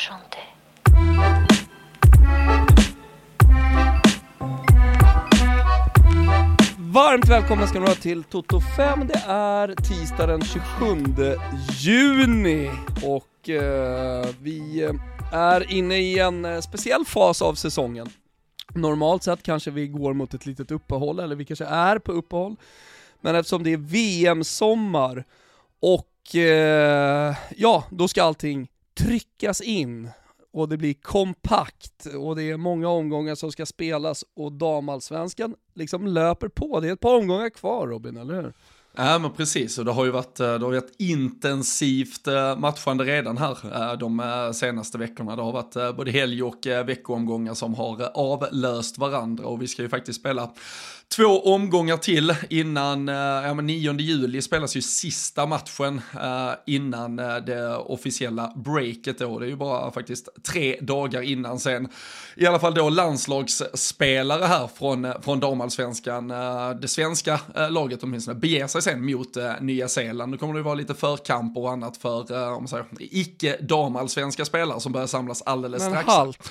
chanter. Varmt välkomna ska ni vara till Toto 5. Det är tisdag den 27 juni och eh, vi eh, är inne i en eh, speciell fas av säsongen. Normalt sett kanske vi går mot ett litet uppehåll, eller vi kanske är på uppehåll. Men eftersom det är VM-sommar och eh, ja, då ska allting tryckas in och det blir kompakt och det är många omgångar som ska spelas och damallsvenskan liksom löper på. Det är ett par omgångar kvar Robin, eller hur? Ja men precis, och det har ju varit, eh, det har varit intensivt eh, matchande redan här eh, de senaste veckorna. Det har varit både helg och veckoomgångar som har avlöst varandra och vi ska ju faktiskt spela två omgångar till innan, ja men 9 juli spelas ju sista matchen innan det officiella breaket då. Det är ju bara faktiskt tre dagar innan sen. I alla fall då landslagsspelare här från, från damallsvenskan, det svenska laget åtminstone, beger sig sen mot eh, Nya Zeeland. Nu kommer det vara lite förkamper och annat för eh, om man säger, icke damallsvenska spelare som börjar samlas alldeles Men strax. halt.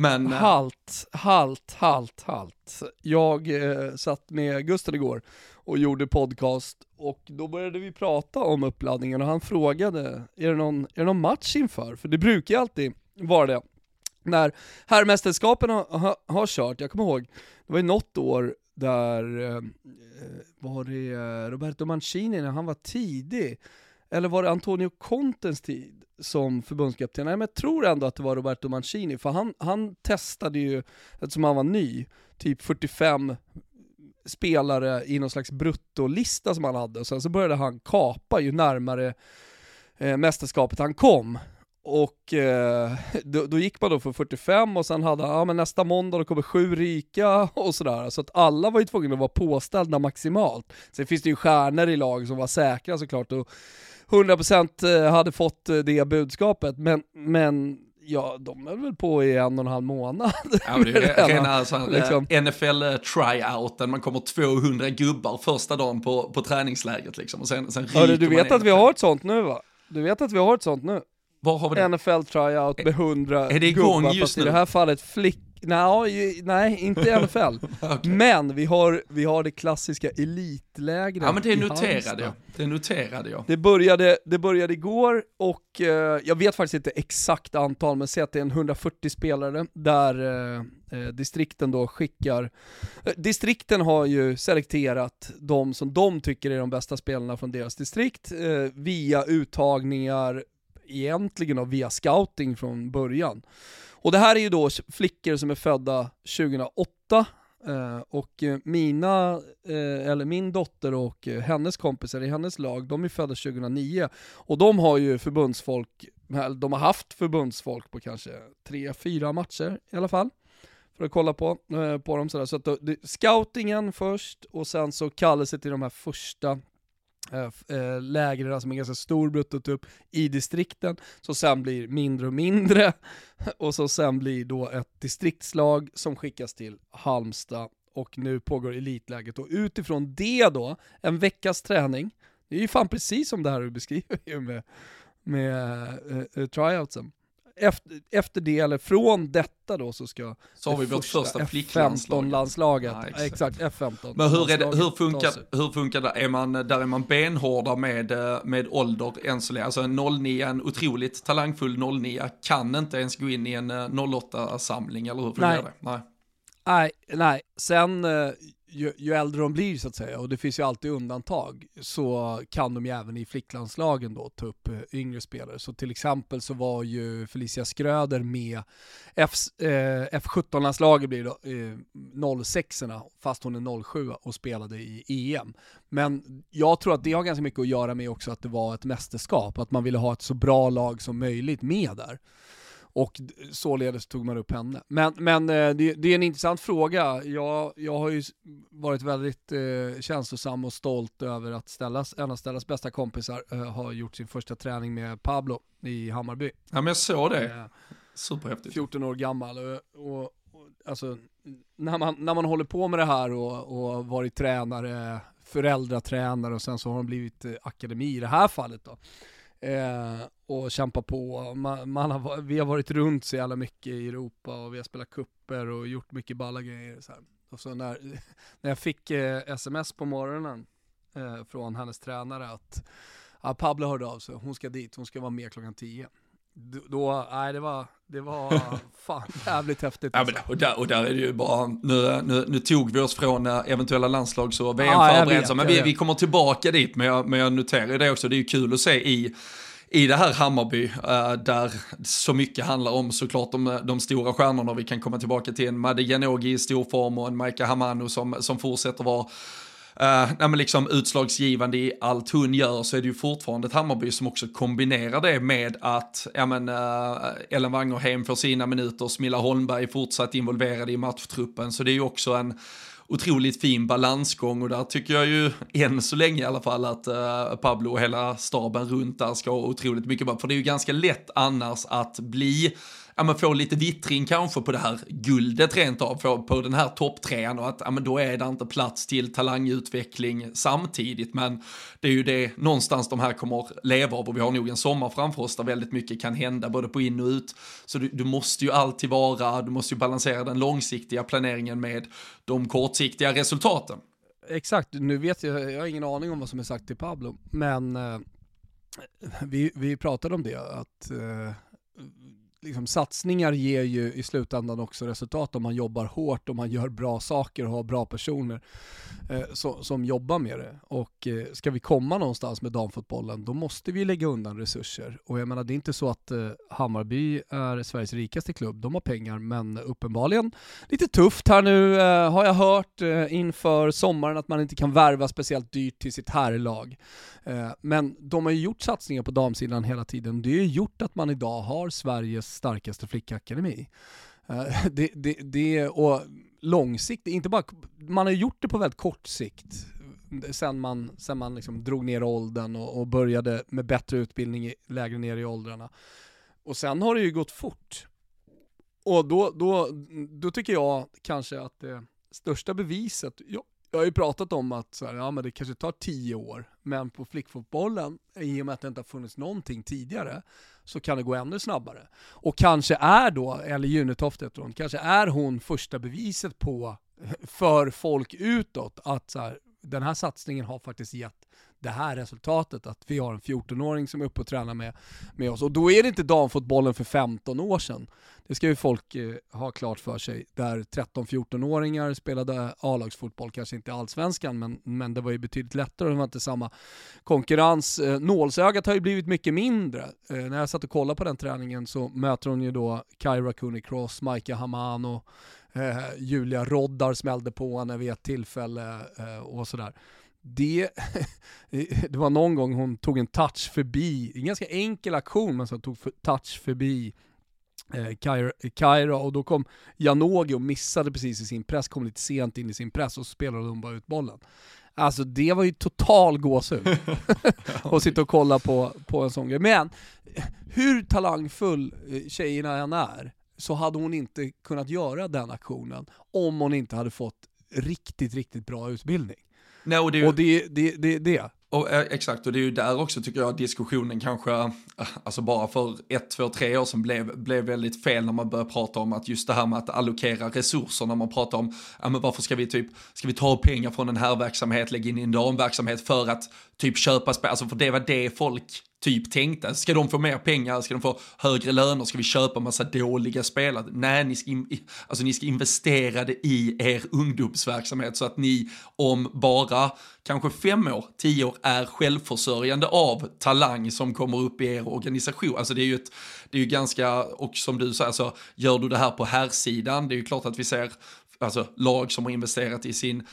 Men eh, halt, halt, halt, halt. Jag eh, satt med Gusten igår och gjorde podcast och då började vi prata om uppladdningen och han frågade, är det någon, är det någon match inför? För det brukar ju alltid vara det. När herrmästerskapen har, har, har kört, jag kommer ihåg, det var ju något år där, eh, var det eh, Roberto Mancini när han var tidig? Eller var det Antonio Contens tid som förbundskapten? Nej men jag tror ändå att det var Roberto Mancini, för han, han testade ju, eftersom han var ny, typ 45 spelare i någon slags bruttolista som han hade, och sen så började han kapa ju närmare eh, mästerskapet han kom. Och eh, då, då, gick man då för 45 och sen hade han, ja men nästa måndag då kommer sju rika och sådär. Så att alla var ju tvungna att vara påställda maximalt. Sen finns det ju stjärnor i lag som var säkra såklart och 100% eh, hade fått eh, det budskapet. Men, men ja, de är väl på i en och en halv månad. Ja, det är rena alltså, liksom. NFL-tryouten, man kommer 200 gubbar första dagen på, på träningsläget liksom. Och sen, sen ja, du vet att vi har ett sånt nu va? Du vet att vi har ett sånt nu? Var har vi det? NFL tryout med 100 Är det igång gubbar, just fast nu? i det här fallet flick... Nej, nej inte NFL. okay. Men vi har, vi har det klassiska elitlägret Ja men det i noterade jag. Det noterade jag. Det började, det började igår och eh, jag vet faktiskt inte exakt antal, men säg att det är en 140 spelare där eh, eh, distrikten då skickar, eh, distrikten har ju selekterat de som de tycker är de bästa spelarna från deras distrikt eh, via uttagningar, egentligen då via scouting från början. Och det här är ju då flickor som är födda 2008 eh, och eh, mina, eh, eller min dotter och eh, hennes kompisar i hennes lag, de är födda 2009 och de har ju förbundsfolk, de har haft förbundsfolk på kanske tre, fyra matcher i alla fall för att kolla på, eh, på dem sådär. Så att då, det, scoutingen först och sen så kallelse till de här första Eh, eh, lägren alltså med ganska stor bruttotupp i distrikten, som sen blir mindre och mindre, och som sen blir då ett distriktslag som skickas till Halmstad, och nu pågår elitläget. Och utifrån det då, en veckas träning, det är ju fan precis som det här du beskriver ju med, med eh, eh, uh, tryoutsen. Efter, efter det, eller från detta då, så ska Så har vi vårt första flicklandslag. F15-landslaget, Ja, exakt. exakt, F15. Men hur, är det, hur, funkar, hur funkar det? Är man, där är man benhårda med, eh, med ålder än så länge. Alltså en 09, en otroligt talangfull 09 kan inte ens gå in i en 08-samling, eller hur funkar Nej. det? Nej. Nej, nej. Sen eh, ju, ju äldre de blir så att säga, och det finns ju alltid undantag, så kan de ju även i flicklandslagen då ta upp eh, yngre spelare. Så till exempel så var ju Felicia Skröder med F, eh, F17-landslaget blir det då, eh, 06 fast hon är 07 och spelade i EM. Men jag tror att det har ganska mycket att göra med också att det var ett mästerskap, att man ville ha ett så bra lag som möjligt med där. Och således tog man upp henne. Men, men eh, det, det är en intressant fråga. Jag, jag har ju varit väldigt eh, känslosam och stolt över att Stellas, en av Stellas bästa kompisar eh, har gjort sin första träning med Pablo i Hammarby. Ja men jag såg det. Eh, Superhäftigt. 14 år gammal. Och, och, och, alltså, när, man, när man håller på med det här och, och varit tränare, föräldratränare och sen så har de blivit eh, akademi i det här fallet då. Eh, och kämpa på. Man, man, har, vi har varit runt så jävla mycket i Europa och vi har spelat kupper och gjort mycket balla grejer. Så här. Och så när, när jag fick eh, sms på morgonen eh, från hennes tränare att ja, Pablo hörde av sig, hon ska dit, hon ska vara med klockan 10 då, nej det var, det var fan jävligt häftigt. Alltså. Ja, men, och, där, och där är det ju bara, nu, nu, nu tog vi oss från eh, eventuella landslags och VM-förberedelser, men vi, vi kommer tillbaka dit, men jag, men jag noterar det också, det är ju kul att se i i det här Hammarby, uh, där så mycket handlar om såklart de, de stora stjärnorna, vi kan komma tillbaka till en Madde Janogy i stor form och en Maika Hamano som, som fortsätter vara Uh, nej, men liksom utslagsgivande i allt hon gör så är det ju fortfarande ett Hammarby som också kombinerar det med att ja, men, uh, Ellen Wangerheim får sina minuter, Smilla Holmberg är fortsatt involverad i matchtruppen så det är ju också en otroligt fin balansgång och där tycker jag ju än så länge i alla fall att uh, Pablo och hela staben runt där ska ha otroligt mycket bra. För det är ju ganska lätt annars att bli ja, men få lite vittring kanske på det här guldet rent av, på, på den här topptrean och att ja, men då är det inte plats till talangutveckling samtidigt. Men det är ju det någonstans de här kommer leva av och vi har nog en sommar framför oss där väldigt mycket kan hända både på in och ut. Så du, du måste ju alltid vara, du måste ju balansera den långsiktiga planeringen med de kortsiktiga resultaten. Exakt, nu vet jag, jag har ingen aning om vad som är sagt till Pablo, men eh, vi, vi pratade om det, att eh, liksom, satsningar ger ju i slutändan också resultat om man jobbar hårt, och man gör bra saker och har bra personer eh, så, som jobbar med det. Och eh, ska vi komma någonstans med damfotbollen, då måste vi lägga undan resurser. Och jag menar, det är inte så att eh, Hammarby är Sveriges rikaste klubb, de har pengar, men uppenbarligen lite tufft här nu eh, har jag hört eh, inför sommaren att man inte kan värva speciellt dyrt till sitt herrlag. Eh, men de har ju gjort satsningar på damsidan hela tiden. Det har ju gjort att man idag har Sveriges starkaste flickakademi. Eh, det, det, det, och långsiktigt, inte bara, man har gjort det på väldigt kort sikt. Eh, sen man, sen man liksom drog ner åldern och, och började med bättre utbildning lägre ner i åldrarna. Och sen har det ju gått fort. Och då, då, då tycker jag kanske att det största beviset, jag, jag har ju pratat om att så här, ja, men det kanske tar tio år, men på flickfotbollen, i och med att det inte har funnits någonting tidigare, så kan det gå ännu snabbare. Och kanske är då, eller Junetoft heter hon, kanske är hon första beviset på, för folk utåt, att så här, den här satsningen har faktiskt gett det här resultatet, att vi har en 14-åring som är uppe och tränar med, med oss. Och då är det inte damfotbollen för 15 år sedan. Det ska ju folk eh, ha klart för sig. Där 13-14-åringar spelade A-lagsfotboll, kanske inte allsvenskan, men, men det var ju betydligt lättare och det var inte samma konkurrens. Eh, nålsögat har ju blivit mycket mindre. Eh, när jag satt och kollade på den träningen så möter hon ju då Kyra Cooney Cross, Maika Hamano, eh, Julia Roddar smällde på henne vid ett tillfälle eh, och sådär det, det var någon gång hon tog en touch förbi, en ganska enkel aktion men så tog touch förbi eh, Kaira, och då kom Janogy och missade precis i sin press, kom lite sent in i sin press och så spelade de bara ut bollen. Alltså det var ju total gåshud. att sitta och kolla på, på en sån grej. Men hur talangfull eh, tjejerna än är, så hade hon inte kunnat göra den aktionen om hon inte hade fått riktigt, riktigt bra utbildning. Nej, och det, och det, det, det, det. Och, eh, exakt, och det är ju där också tycker jag diskussionen kanske, eh, alltså bara för ett, två, tre år sedan blev, blev väldigt fel när man började prata om att just det här med att allokera resurser, när man pratar om, ja men varför ska vi typ, ska vi ta pengar från en här verksamhet, lägga in i en damverksamhet för att typ köpa spel, alltså för det var det folk typ tänkte. Ska de få mer pengar? Ska de få högre löner? Ska vi köpa massa dåliga spelare? Nej, ni ska, in, alltså, ni ska investera det i er ungdomsverksamhet så att ni om bara kanske fem år, tio år är självförsörjande av talang som kommer upp i er organisation. Alltså det är ju ett, det är ju ganska, och som du säger, alltså, gör du det här på här sidan det är ju klart att vi ser alltså, lag som har investerat i sin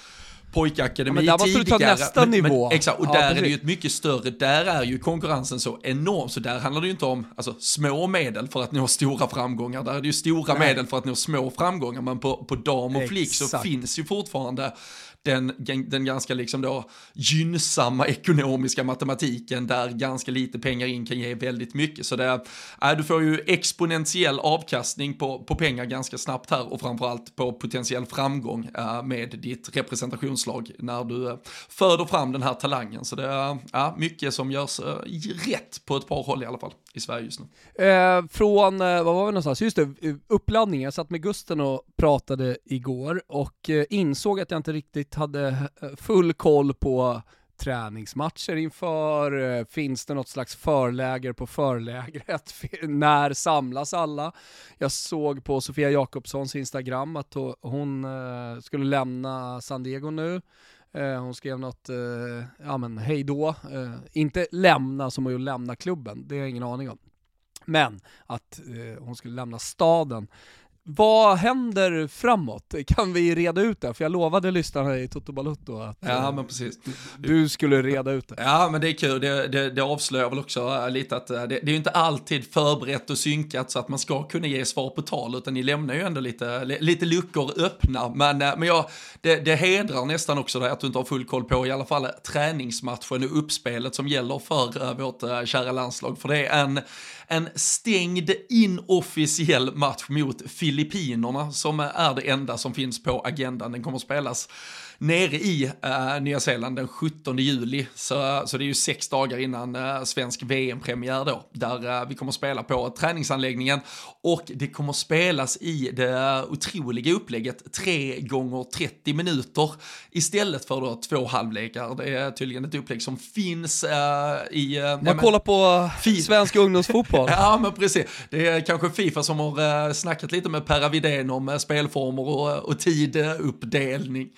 pojkakademi ja, men där måste du ta nästa men, nivå. Men, exakt, och ja, där precis. är det ju ett mycket större, där är ju konkurrensen så enorm, så där handlar det ju inte om alltså, små medel för att nå stora framgångar, där är det ju stora Nej. medel för att nå små framgångar, men på, på dam och flick så finns ju fortfarande den, den ganska liksom då gynnsamma ekonomiska matematiken där ganska lite pengar in kan ge väldigt mycket. Så det, äh, du får ju exponentiell avkastning på, på pengar ganska snabbt här och framförallt på potentiell framgång äh, med ditt representationslag när du äh, föder fram den här talangen. Så det är äh, mycket som görs äh, rätt på ett par håll i alla fall i Sverige just nu. Eh, från, eh, vad var vi någonstans? Just det, uppladdningen. Jag satt med Gusten och pratade igår och eh, insåg att jag inte riktigt hade eh, full koll på träningsmatcher inför? Eh, finns det något slags förläger på förlägret? När samlas alla? Jag såg på Sofia Jakobssons Instagram att hon eh, skulle lämna San Diego nu. Eh, hon skrev något, eh, ja men hej då. Eh, inte lämna som att lämna klubben, det har jag ingen aning om. Men att hon skulle lämna staden vad händer framåt? Kan vi reda ut det? För jag lovade lyssnarna i Toto Balutto att ja, men precis. du skulle reda ut det. Ja, men det är kul. Det, det, det avslöjar väl också äh, lite att äh, det, det är ju inte alltid förberett och synkat så att man ska kunna ge svar på tal, utan ni lämnar ju ändå lite, lite luckor öppna. Men, men ja, det, det hedrar nästan också det att du inte har full koll på i alla fall träningsmatchen och uppspelet som gäller för vårt kära landslag. För det är en, en stängd inofficiell match mot Filippinerna som är det enda som finns på agendan. Den kommer att spelas nere i uh, Nya Zeeland den 17 juli. Så, så det är ju sex dagar innan uh, svensk VM-premiär då, där uh, vi kommer spela på träningsanläggningen. Och det kommer spelas i det otroliga upplägget 3 gånger 30 minuter istället för då två halvlekar. Det är tydligen ett upplägg som finns i... Man kollar på svensk ungdomsfotboll. ja, men precis. Det är kanske Fifa som har snackat lite med Per Avidén om spelformer och, och tiduppdelning.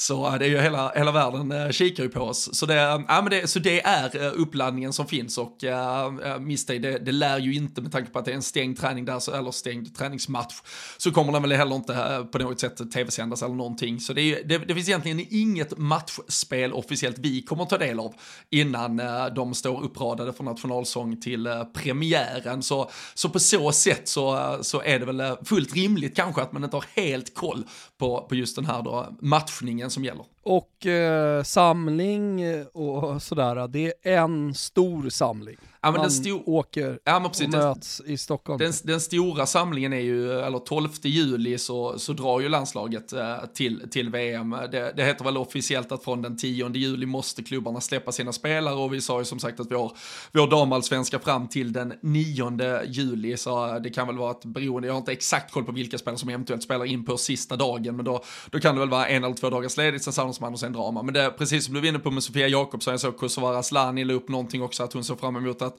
Så äh, det är ju hela, hela världen äh, kikar ju på oss. Så det, äh, ja, men det, så det är uppladdningen som finns och uh, misstag, det, det lär ju inte med tanke på att det är en stängd träning där, så, eller stängd träningsmatch, så kommer den väl heller inte på något sätt tv-sändas eller någonting. Så det, det, det finns egentligen inget matchspel officiellt vi kommer ta del av innan de står uppradade från nationalsång till premiären. Så, så på så sätt så, så är det väl fullt rimligt kanske att man inte har helt koll på, på just den här då matchningen som gäller. Och eh, samling och sådär, det är en stor samling. Ja, men Man den åker ja, precis, och möts den, i Stockholm. Den, den, stora samlingen är ju, eller 12 juli så, så drar ju landslaget eh, till, till VM. Det, det heter väl officiellt att från den 10 juli måste klubbarna släppa sina spelare och vi sa ju som sagt att vi har, vi har damallsvenska fram till den 9 juli så det kan väl vara ett beroende, jag har inte exakt koll på vilka spelare som eventuellt spelar in på sista dagen men då, då kan det väl vara en eller två dagars ledigt, sen samlas och sen drama. Men det precis som du var inne på med Sofia Jakobsson, jag såg Kosovare Asllani la upp någonting också att hon såg fram emot att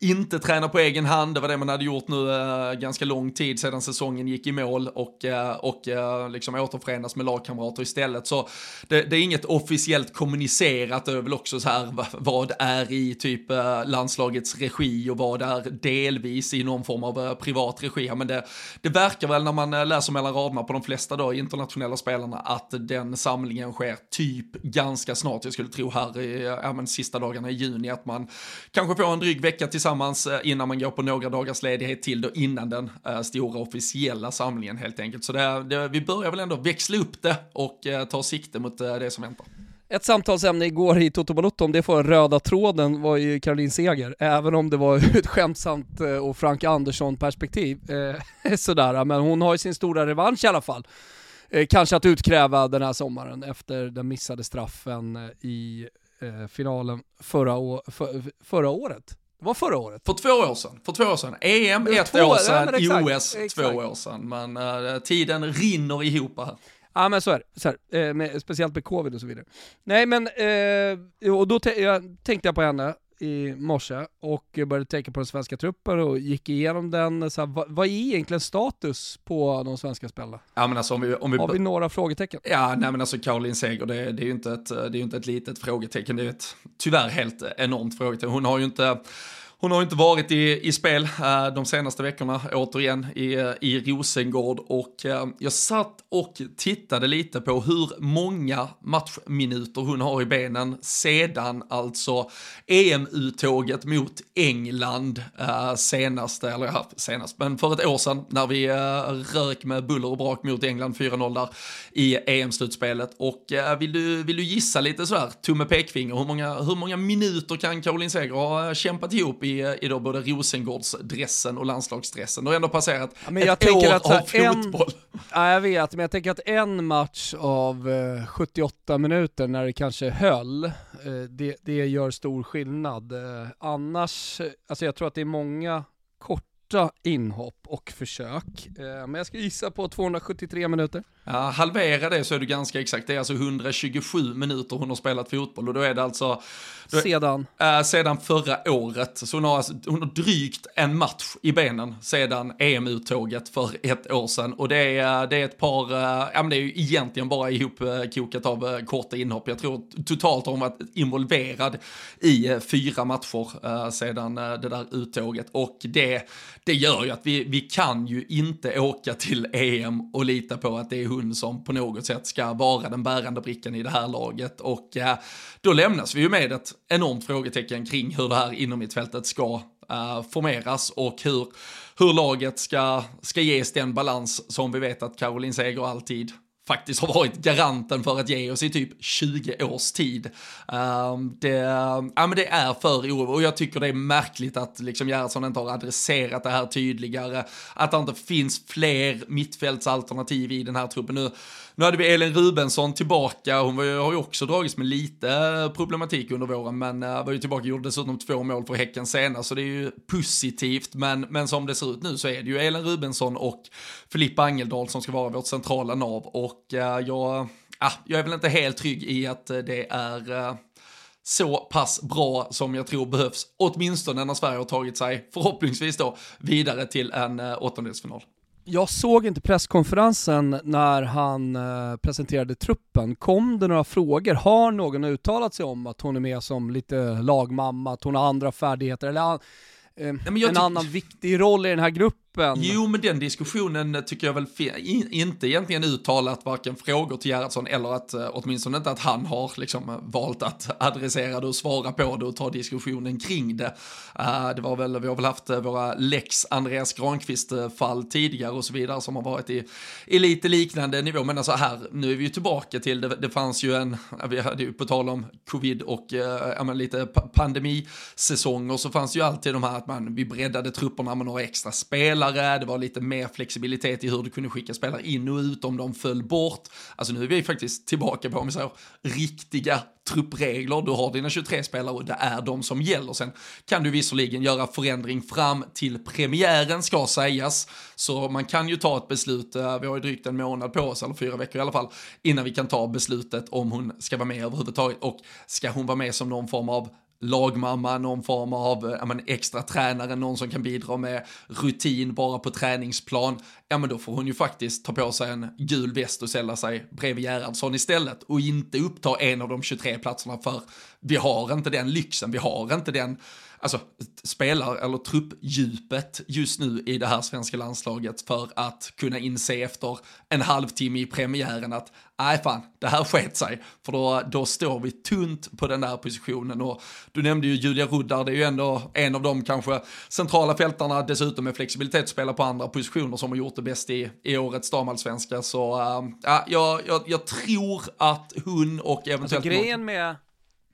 inte träna på egen hand. Det var det man hade gjort nu eh, ganska lång tid sedan säsongen gick i mål och, eh, och eh, liksom återförenas med lagkamrater istället. Så det, det, är inget officiellt kommunicerat, det är väl också så här vad är i typ eh, landslagets regi och vad är delvis i någon form av eh, privat regi. Men det, det verkar väl när man eh, läser mellan raderna på de flesta då internationella spelarna att den samlingen sker typ ganska snart. Jag skulle tro här i ja, men, sista dagarna i juni att man kanske får en dryg vecka tillsammans eh, innan man går på några dagars ledighet till då innan den eh, stora officiella samlingen helt enkelt. Så det, det, vi börjar väl ändå växla upp det och eh, ta sikte mot det som väntar. Ett samtalsämne igår i Toto Balotto, om det får röda tråden, var ju Caroline Seger. Även om det var ett skämtsamt och Frank Andersson-perspektiv. Eh, sådär, men hon har ju sin stora revansch i alla fall. Eh, kanske att utkräva den här sommaren efter den missade straffen i eh, finalen förra, för, förra året. Det var förra året. För två år sedan. För två år sedan. EM ett två, år sedan, ja, OS exakt. två år sedan. Men uh, tiden rinner ihop här. Ja men så är det, så här, eh, med, speciellt med covid och så vidare. Nej men, eh, och då jag, tänkte jag på henne, i morse och började tänka på den svenska truppen och gick igenom den. Så här, vad, vad, är egentligen status på de svenska spelarna? Ja, men alltså, om vi, om vi... Har vi några frågetecken? Ja, nej men alltså Caroline Seger, det, det, är ju inte ett, det är inte ett litet frågetecken, det är ett tyvärr helt enormt frågetecken. Hon har ju inte hon har inte varit i, i spel äh, de senaste veckorna, återigen, i, eh, i Rosengård. Och äh, jag satt och tittade lite på hur många matchminuter hon har i benen sedan alltså EM-uttåget mot England äh, senaste, eller ja, senast, men för ett år sedan när vi rök med buller och brak mot England 4-0 där i EM-slutspelet. Och vill, du, vill du gissa lite sådär, tumme pekfinger, hur många, hur många minuter kan Caroline Seger ha kämpat ihop i, i då både Rosengårdsdressen och landslagsdressen. Det har ändå passerat ja, men jag ett år att, av fotboll. En, ja, jag vet, men jag tänker att en match av eh, 78 minuter när det kanske höll, eh, det, det gör stor skillnad. Eh, annars, alltså jag tror att det är många korta inhopp och försök. Eh, men jag ska gissa på 273 minuter. Ja, halvera det så är du ganska exakt. Det är alltså 127 minuter hon har spelat fotboll och då är det alltså... Då, sedan? Äh, sedan förra året. Så hon har, alltså, hon har drygt en match i benen sedan EM-uttåget för ett år sedan. Och det är, det är ett par, äh, ja men det är ju egentligen bara ihopkokat av äh, korta inhopp. Jag tror totalt har hon varit involverad i fyra matcher sedan det där uttåget. Och det, det gör ju att vi, vi vi kan ju inte åka till EM och lita på att det är hon som på något sätt ska vara den bärande brickan i det här laget. Och eh, då lämnas vi ju med ett enormt frågetecken kring hur det här inom mittfältet ska eh, formeras och hur, hur laget ska, ska ges den balans som vi vet att Caroline Seger alltid faktiskt har varit garanten för att ge oss i typ 20 års tid. Um, det, ja, men det är för oroande och jag tycker det är märkligt att liksom Gerhardsson inte har adresserat det här tydligare, att det inte finns fler mittfältsalternativ i den här truppen. Nu nu hade vi Elin Rubensson tillbaka, hon var, har ju också dragits med lite eh, problematik under våren, men eh, var ju tillbaka och gjorde dessutom två mål för Häcken senast, så det är ju positivt, men, men som det ser ut nu så är det ju Elin Rubensson och Filippa Angeldal som ska vara vårt centrala nav. Och uh, jag, uh, jag är väl inte helt trygg i att det är uh, så pass bra som jag tror behövs, åtminstone när Sverige har tagit sig, förhoppningsvis då, vidare till en åttondelsfinal. Jag såg inte presskonferensen när han eh, presenterade truppen. Kom det några frågor? Har någon uttalat sig om att hon är med som lite lagmamma, att hon har andra färdigheter? Eller eh, Nej, en annan viktig roll i den här gruppen? Gruppen. Jo, men den diskussionen eh, tycker jag väl inte egentligen uttalat varken frågor till Gerhardsson eller att eh, åtminstone inte att han har liksom eh, valt att adressera det och svara på det och ta diskussionen kring det. Det var väl, vi har väl haft våra lex Andreas Granqvist-fall tidigare och så vidare som har varit i, i lite liknande nivå. Men alltså här, nu är vi ju tillbaka till, det, det fanns ju en, vi hade ju på tal om covid och ja, men lite pandemisäsonger så fanns ju alltid de här att man, vi breddade trupperna med några extra spelare spelare, det var lite mer flexibilitet i hur du kunde skicka spelare in och ut om de föll bort. Alltså nu är vi faktiskt tillbaka på, om vi säger, riktiga truppregler. Du har dina 23 spelare och det är de som gäller. Sen kan du visserligen göra förändring fram till premiären ska sägas. Så man kan ju ta ett beslut, eh, vi har ju drygt en månad på oss, eller fyra veckor i alla fall, innan vi kan ta beslutet om hon ska vara med överhuvudtaget. Och ska hon vara med som någon form av lagmamma, någon form av eh, ja, men, extra tränare, någon som kan bidra med rutin bara på träningsplan, ja men då får hon ju faktiskt ta på sig en gul väst och sälja sig bredvid Gerhardsson istället och inte uppta en av de 23 platserna för vi har inte den lyxen, vi har inte den alltså, spelar eller truppdjupet just nu i det här svenska landslaget för att kunna inse efter en halvtimme i premiären att nej fan, det här sket sig. För då, då står vi tunt på den där positionen och du nämnde ju Julia Ruddar, det är ju ändå en av de kanske centrala fältarna, dessutom med flexibilitet att spela på andra positioner som har gjort det bäst i, i årets damallsvenska. Så äh, ja, jag, jag, jag tror att hon och eventuellt... Alltså, grejen med,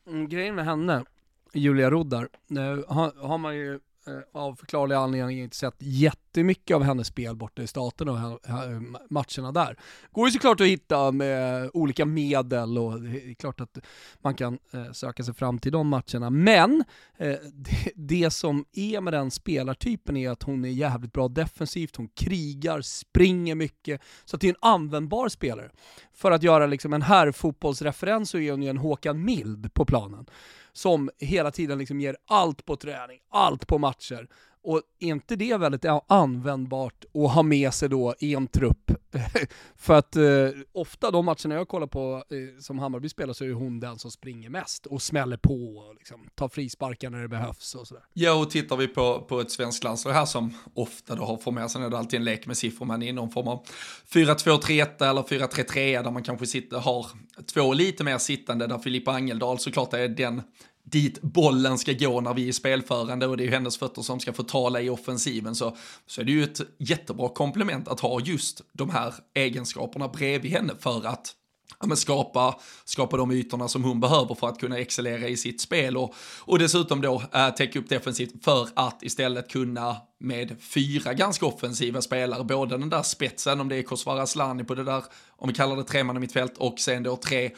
mm, grejen med henne Julia Roddar, nu har, har man ju eh, av förklarliga anledningar inte sett jättemycket av hennes spel borta i staterna och eh, matcherna där. Går ju såklart att hitta med olika medel och det är klart att man kan söka sig fram till de matcherna. Men det, som är med den spelartypen är att hon är jävligt bra defensivt, hon krigar, springer mycket, så att det är en användbar spelare. För att göra liksom en herrfotbollsreferens så är hon ju en Håkan Mild på planen som hela tiden liksom ger allt på träning, allt på matcher. Och är inte det väldigt användbart att ha med sig då i en trupp? För att eh, ofta de matcherna jag kollar på eh, som Hammarby spelar så är hon den som springer mest och smäller på och liksom, tar frisparkar när det behövs och sådär. Ja, och tittar vi på, på ett svenskt landslag här som ofta då har formerat sig, är det alltid en lek med siffror, men i någon form av 4-2-3-1 eller 4-3-3 där man kanske sitter, har två lite mer sittande, där Filippa Angeldal såklart är den dit bollen ska gå när vi är spelförande och det är ju hennes fötter som ska få tala i offensiven så, så är det ju ett jättebra komplement att ha just de här egenskaperna bredvid henne för att ja, skapa, skapa de ytorna som hon behöver för att kunna excellera i sitt spel och, och dessutom då äh, täcka upp defensivt för att istället kunna med fyra ganska offensiva spelare, både den där spetsen, om det är Kosovare Asllani på det där, om vi kallar det treman mittfält, och sen då tre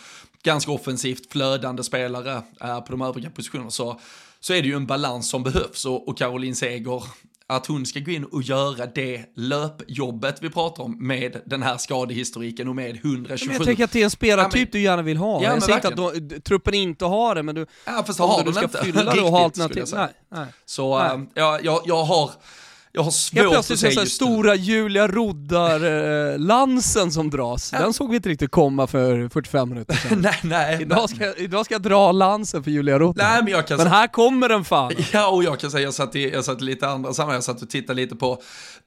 ganska offensivt flödande spelare äh, på de övriga positionerna, så, så är det ju en balans som behövs och, och Caroline Seger att hon ska gå in och göra det löpjobbet vi pratar om med den här skadehistoriken och med 127. Men jag tänker att det är en spelartyp ja, men, du gärna vill ha. Ja, jag säger inte att då, truppen inte har det, men du, ja, fast har du, du ska inte. fylla det och ha alternativ. Nej, nej. Så nej. Äh, ja, jag, jag har jag har svårt Helt plötsligt att säga just stora Julia Roddar-lansen som dras. Den såg vi inte riktigt komma för 45 minuter sedan. nej, nej. Idag ska, idag ska jag dra lansen för Julia Roddar. Nej, men jag kan men här kommer den fan. Ja, och jag kan säga, jag satt i, jag satt i lite andra sammanhang, jag satt och tittade lite på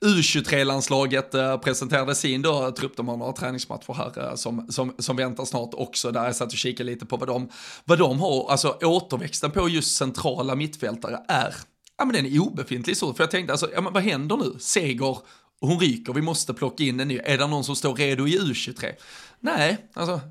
U23-landslaget, äh, presenterade sin då, trupp, de har några träningsmatcher här äh, som, som, som väntar snart också, där jag satt och kikade lite på vad de, vad de har, alltså återväxten på just centrala mittfältare är ja men den är obefintlig så, för jag tänkte alltså, ja men vad händer nu? Seger, hon ryker, vi måste plocka in en ny. Är det någon som står redo i U23? Nej, alltså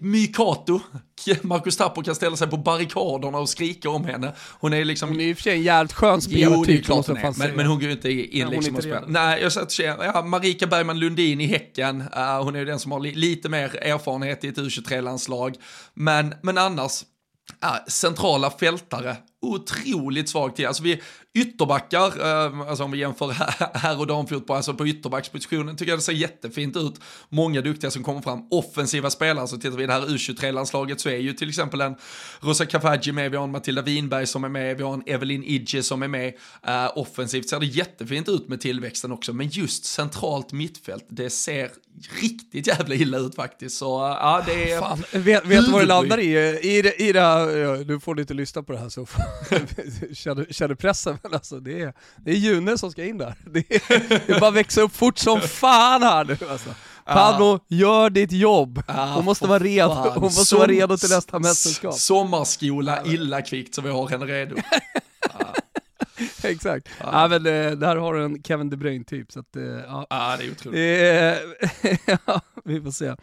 Mykato, Marcus Tapper kan ställa sig på barrikaderna och skrika om henne. Hon är liksom... Hon är i och för sig en jävligt skön spelartyp. Jo, det är klart hon är, men, men, hon går ju inte in Nej, liksom och spelar. Nej, jag satt ja, Marika Bergman Lundin i Häcken, uh, hon är ju den som har li lite mer erfarenhet i ett U23-landslag. Men, men annars, centrala fältare, otroligt svag till. Alltså vi ytterbackar, eh, alltså om vi jämför här och damfotboll, alltså på ytterbackspositionen tycker jag det ser jättefint ut. Många duktiga som kommer fram, offensiva spelare, så tittar vi det här U23-landslaget så är ju till exempel en Rosa Kafaji med, vi har en Matilda Winberg som är med, vi har en Evelyn Idje som är med. Uh, offensivt ser det jättefint ut med tillväxten också, men just centralt mittfält, det ser riktigt jävla illa ut faktiskt. Så ja, det är... Fan, vet, vet du vad det landar i? I det, i det, du får lite lyssna på det här så känner, känner pressen, men alltså det är, det är June som ska in där. Det är, det är bara växa upp fort som fan här nu alltså. Pablo, ah. gör ditt jobb. Ah, hon måste, vara redo, hon måste Som, vara redo till nästa mästerskap. Sommarskola illa kvickt så vi har henne redo. Exakt. Ja. men eh, där har du en Kevin De Bruyne-typ. Så att, eh, ja. ja, det är otroligt. ja, vi får se.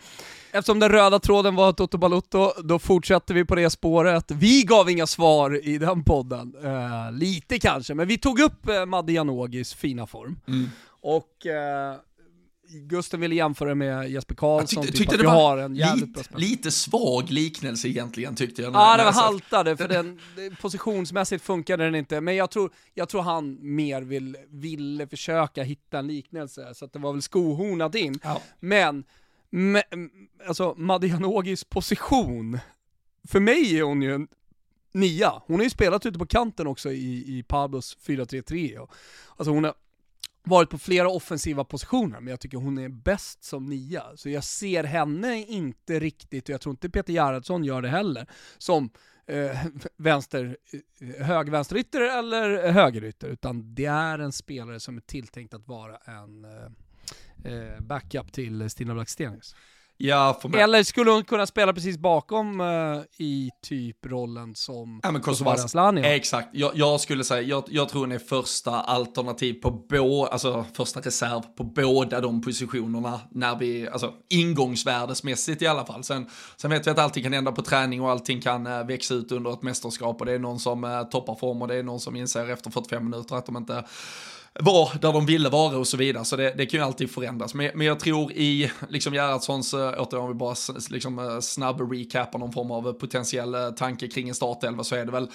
Eftersom den röda tråden var Toto Balutto, då fortsätter vi på det spåret. Vi gav inga svar i den podden, uh, lite kanske, men vi tog upp uh, Madde Janogis fina form. Mm. Och uh, Gusten ville jämföra med Jesper Karlsson, tyckte, typ tyckte det var en lite, lite svag liknelse egentligen tyckte jag. Ja, det var haltade, för den, positionsmässigt funkade den inte, men jag tror, jag tror han mer vill, ville försöka hitta en liknelse, så det var väl skohornat in. Ja. Men men, alltså Madianogis position, för mig är hon ju en nia. Hon har ju spelat ute på kanten också i, i Pablos 4-3-3. Alltså hon har varit på flera offensiva positioner, men jag tycker hon är bäst som nia. Så jag ser henne inte riktigt, och jag tror inte Peter Gerhardsson gör det heller, som eh, vänster, eh, hög vänsterytter eller högerytter, utan det är en spelare som är tilltänkt att vara en eh, eh, backup till Stina Blackstenius. Ja, Eller skulle hon kunna spela precis bakom uh, i typ rollen som ja, Kosovare Asllani? Exakt, jag, jag, skulle säga, jag, jag, tror hon är första alternativ på båda, alltså första reserv på båda de positionerna när vi, alltså ingångsvärdesmässigt i alla fall. Sen, sen vet vi att allting kan hända på träning och allting kan uh, växa ut under ett mästerskap och det är någon som uh, toppar form och det är någon som inser efter 45 minuter att de inte var där de ville vara och så vidare. Så det, det kan ju alltid förändras. Men, men jag tror i liksom Gerhardssons, eh, återigen om vi bara liksom, eh, snabb recapar någon form av eh, potentiell tanke kring en startelva så är det väl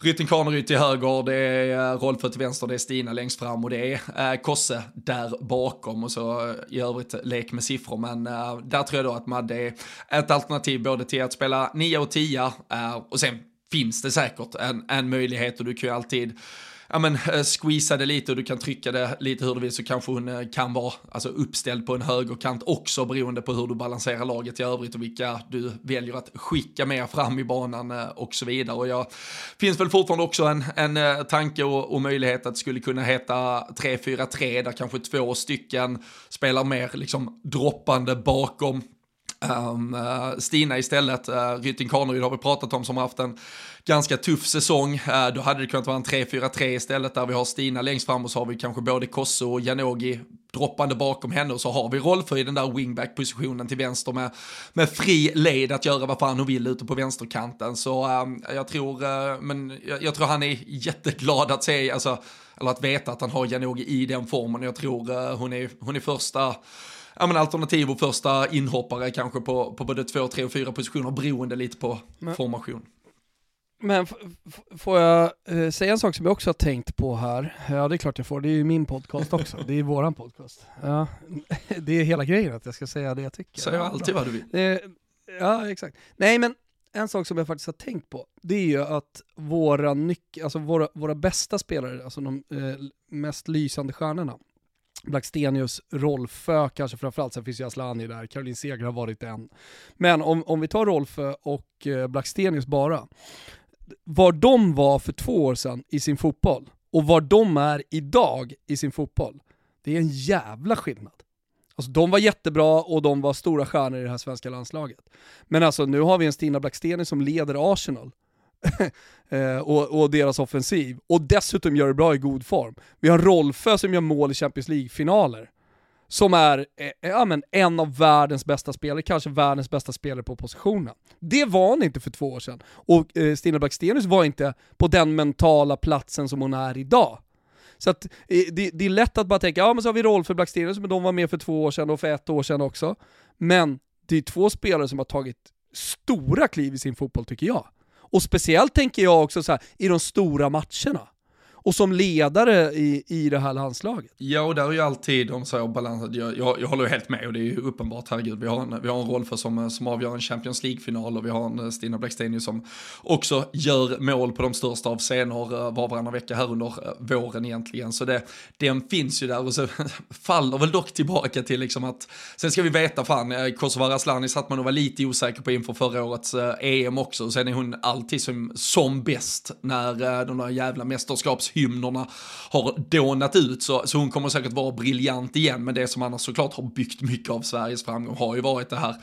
Rytting Kaneryd till höger, det är Rolfö till vänster, det är Stina längst fram och det är Kosse där bakom och så i övrigt lek med siffror. Men där tror jag då att Madde är ett alternativ både till att spela 9 och 10 och sen finns det säkert en, en möjlighet och du kan ju alltid ja men eh, squeeza det lite och du kan trycka det lite hur du vill så kanske hon eh, kan vara alltså, uppställd på en högerkant också beroende på hur du balanserar laget i övrigt och vilka du väljer att skicka med fram i banan eh, och så vidare. Och jag finns väl fortfarande också en, en tanke och, och möjlighet att det skulle kunna heta 3-4-3 där kanske två stycken spelar mer liksom droppande bakom Um, Stina istället, uh, Rytting Kaneryd har vi pratat om som har haft en ganska tuff säsong. Uh, då hade det kunnat vara en 3-4-3 istället där vi har Stina längst fram och så har vi kanske både Kosso och Janogy droppande bakom henne och så har vi Rolfö i den där wingback-positionen till vänster med, med fri led att göra vad fan hon vill ute på vänsterkanten. Så um, jag tror, uh, men jag, jag, tror han är jätteglad att se, alltså, eller att veta att han har Janogy i den formen. Jag tror uh, hon, är, hon är första ja, men alternativ och första inhoppare kanske på, på både två, tre och fyra positioner beroende lite på men, formation. Men får jag eh, säga en sak som jag också har tänkt på här? Ja det är klart jag får, det är ju min podcast också, det är våran podcast. Ja, det är hela grejen att jag ska säga det jag tycker. Säg alltid vad du vill. Ja exakt. Nej men en sak som jag faktiskt har tänkt på, det är ju att våra, nyc- alltså våra, våra bästa spelare, alltså de eh, mest lysande stjärnorna, Blackstenius, Rolfö kanske framförallt, sen finns ju Aslani där, Caroline Seger har varit en. Men om, om vi tar Rolfö och eh, Blackstenius bara, var de var för två år sedan i sin fotboll och var de är idag i sin fotboll, det är en jävla skillnad. Alltså de var jättebra och de var stora stjärnor i det här svenska landslaget. Men alltså nu har vi en Stina Blackstenius som leder Arsenal eh, och, och, deras offensiv. Och dessutom gör det bra i god form. Vi har Rolfö som gör mål i Champions League-finaler. Som är eh, eh, ja, men en av världens bästa spelare, kanske världens bästa spelare på positionen. Det var hon inte för två år sedan. Och eh, Stina Blackstenius var inte på den mentala platsen som hon är idag. Så att, eh, det, det, är lätt att bara tänka, ja men så har vi Rolfö Blackstenius, men de var med för två år sedan och för ett år sedan också. Men det är två spelare som har tagit stora kliv i sin fotboll tycker jag. Och speciellt tänker jag också så här, i de stora matcherna och som ledare i, i det här landslaget. Ja, och där är ju alltid de så balans. Jag, jag, jag håller helt med och det är ju uppenbart, herregud. Vi har en, vi har en Rolfö som, som avgör en Champions League-final och vi har en eh, Stina Blackstenius som också gör mål på de största av scener eh, var varannan vecka här under eh, våren egentligen. Så det, den finns ju där och så faller väl dock tillbaka till liksom att, sen ska vi veta fan, Kosova Asllani satt man och var lite osäker på inför förra årets EM också. och Sen är hon alltid som, som bäst när de där jävla mästerskaps hymnerna har dånat ut så, så hon kommer säkert vara briljant igen. Men det som annars såklart har byggt mycket av Sveriges framgång har ju varit det här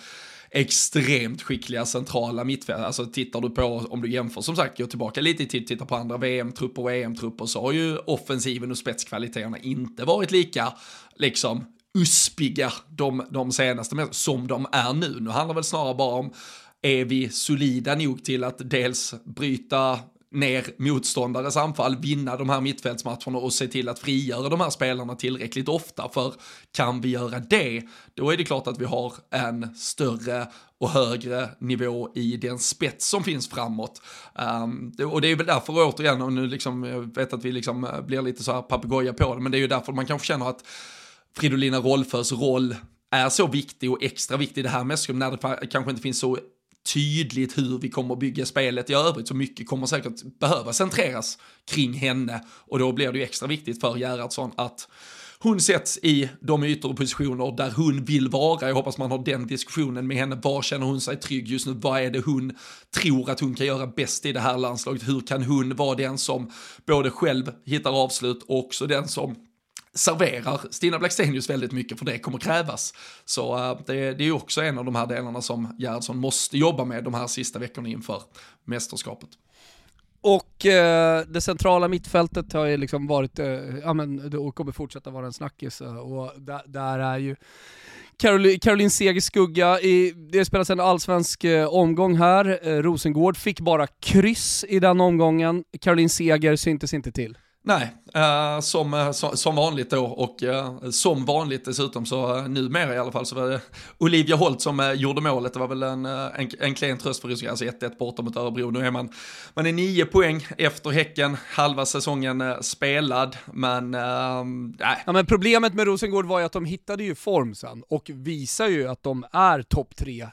extremt skickliga centrala mittfält. Alltså tittar du på, om du jämför, som sagt, gå tillbaka lite i tid, titta på andra VM-trupper och EM-trupper så har ju offensiven och spetskvaliteterna inte varit lika, liksom, uspiga de, de senaste som de är nu. Nu handlar det väl snarare bara om är vi solida nog till att dels bryta ner motståndares anfall, vinna de här mittfältsmatcherna och se till att frigöra de här spelarna tillräckligt ofta. För kan vi göra det, då är det klart att vi har en större och högre nivå i den spets som finns framåt. Um, och det är väl därför återigen, och nu liksom, jag vet att vi liksom eh, blir lite så här papegoja på det, men det är ju därför man kanske känner att Fridolina Rolfös roll är så viktig och extra viktig i det här mästerskapet när det kanske inte finns så tydligt hur vi kommer bygga spelet i övrigt, så mycket kommer säkert behöva centreras kring henne och då blir det ju extra viktigt för Gerhardsson att hon sätts i de ytor och positioner där hon vill vara. Jag hoppas man har den diskussionen med henne. Var känner hon sig trygg just nu? Vad är det hon tror att hon kan göra bäst i det här landslaget? Hur kan hon vara den som både själv hittar avslut och också den som serverar Stina Blackstenius väldigt mycket för det kommer krävas. Så uh, det, det är också en av de här delarna som Gerhardsson måste jobba med de här sista veckorna inför mästerskapet. Och eh, det centrala mittfältet har ju liksom varit, eh, ja men och kommer fortsätta vara en snackis eh, och där, där är ju Caroline, Caroline Segers skugga, i, det spelas en allsvensk eh, omgång här, eh, Rosengård fick bara kryss i den omgången, Caroline Seger syntes inte till. Nej, uh, som, uh, som, vanligt då och uh, som vanligt dessutom så uh, numera i alla fall så var det Olivia Holt som gjorde målet. Det var väl en, en, en klen tröst för Ryssland, alltså 1-1 borta mot Örebro. Nu är man, man är nio poäng efter Häcken, halva säsongen spelad, men nej. Ja men problemet med Rosengård var ju att de hittade ju form sen och visar ju att de är topp tre.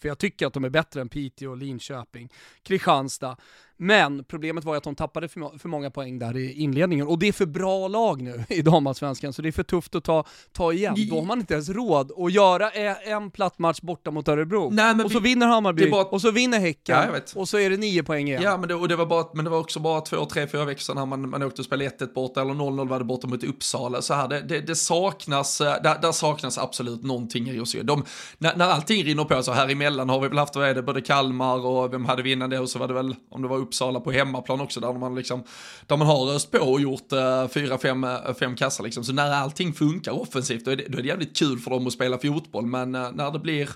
för jag tycker att de är bättre än Piteå, Linköping, Kristianstad. Men problemet var ju att de tappade för, för många poäng där i inledningen, och det är för bra lag nu i damallsvenskan, så det är för tufft att ta, ta igen. Då har man inte ens råd att göra en platt match borta mot Örebro, Nej, och så vi, vinner Hammarby, bara, och så vinner Häcken, ja, och så är det nio poäng igen. Ja, men det, och det var bara, men det var också bara två, tre, fyra veckor sedan man, man åkte och spelade 1-1 borta, eller 0-0 var det borta mot Uppsala. Så här, det, det, det saknas, eh, där, där, saknas absolut någonting i Rosengård. De, när, när allting rinner på så här emellan har vi väl haft, vad är det, både Kalmar och vem hade vi innan det, och så var det väl, om det var Uppsala på hemmaplan också, där man liksom, där man har öst på och gjort uh, fyra, fem, uh, fem kassar liksom. Så när allting funkar offensivt, då är, det, då är det jävligt kul för dem att spela fotboll, men uh, när det blir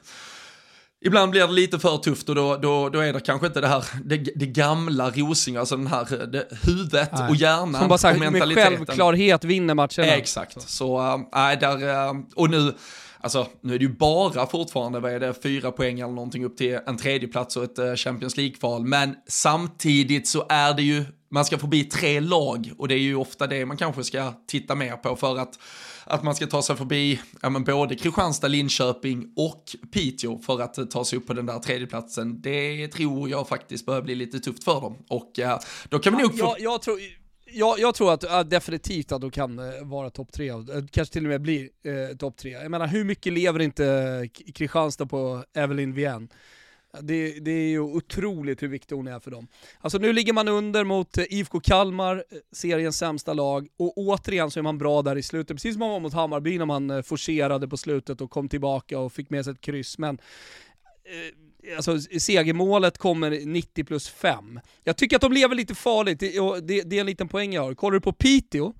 Ibland blir det lite för tufft och då, då, då är det kanske inte det här, det, det gamla Rosing, alltså den här, det, huvudet Nej. och hjärnan Som bara sagt, och mentaliteten. med självklarhet vinner matchen. Exakt, så äh, där, och nu, alltså nu är det ju bara fortfarande, vad är det, fyra poäng eller någonting upp till en tredjeplats och ett äh, Champions League-kval, men samtidigt så är det ju, man ska förbi tre lag och det är ju ofta det man kanske ska titta mer på för att att man ska ta sig förbi ja, men både Kristianstad, Linköping och Piteå för att ta sig upp på den där tredjeplatsen. Det tror jag faktiskt börjar bli lite tufft för dem. Och uh, då kan vi nog få... jag, jag tror... Jag, jag, tror att äh, definitivt att de kan äh, vara topp tre, äh, kanske till och med bli eh, topp tre. Jag menar hur mycket lever inte Kristianstad på Evelyn Vienne? Det, det, är ju otroligt hur viktig hon är för dem. Alltså nu ligger man under mot eh, IFK Kalmar, seriens sämsta lag, och återigen så är man bra där i slutet, precis som man var mot Hammarby när man forcerade på slutet och kom tillbaka och fick med sig ett kryss. Men alltså, segermålet kommer 90 plus 5. Jag tycker att de lever lite farligt, det, det, det är en liten poäng jag har. Kollar du på Piteå,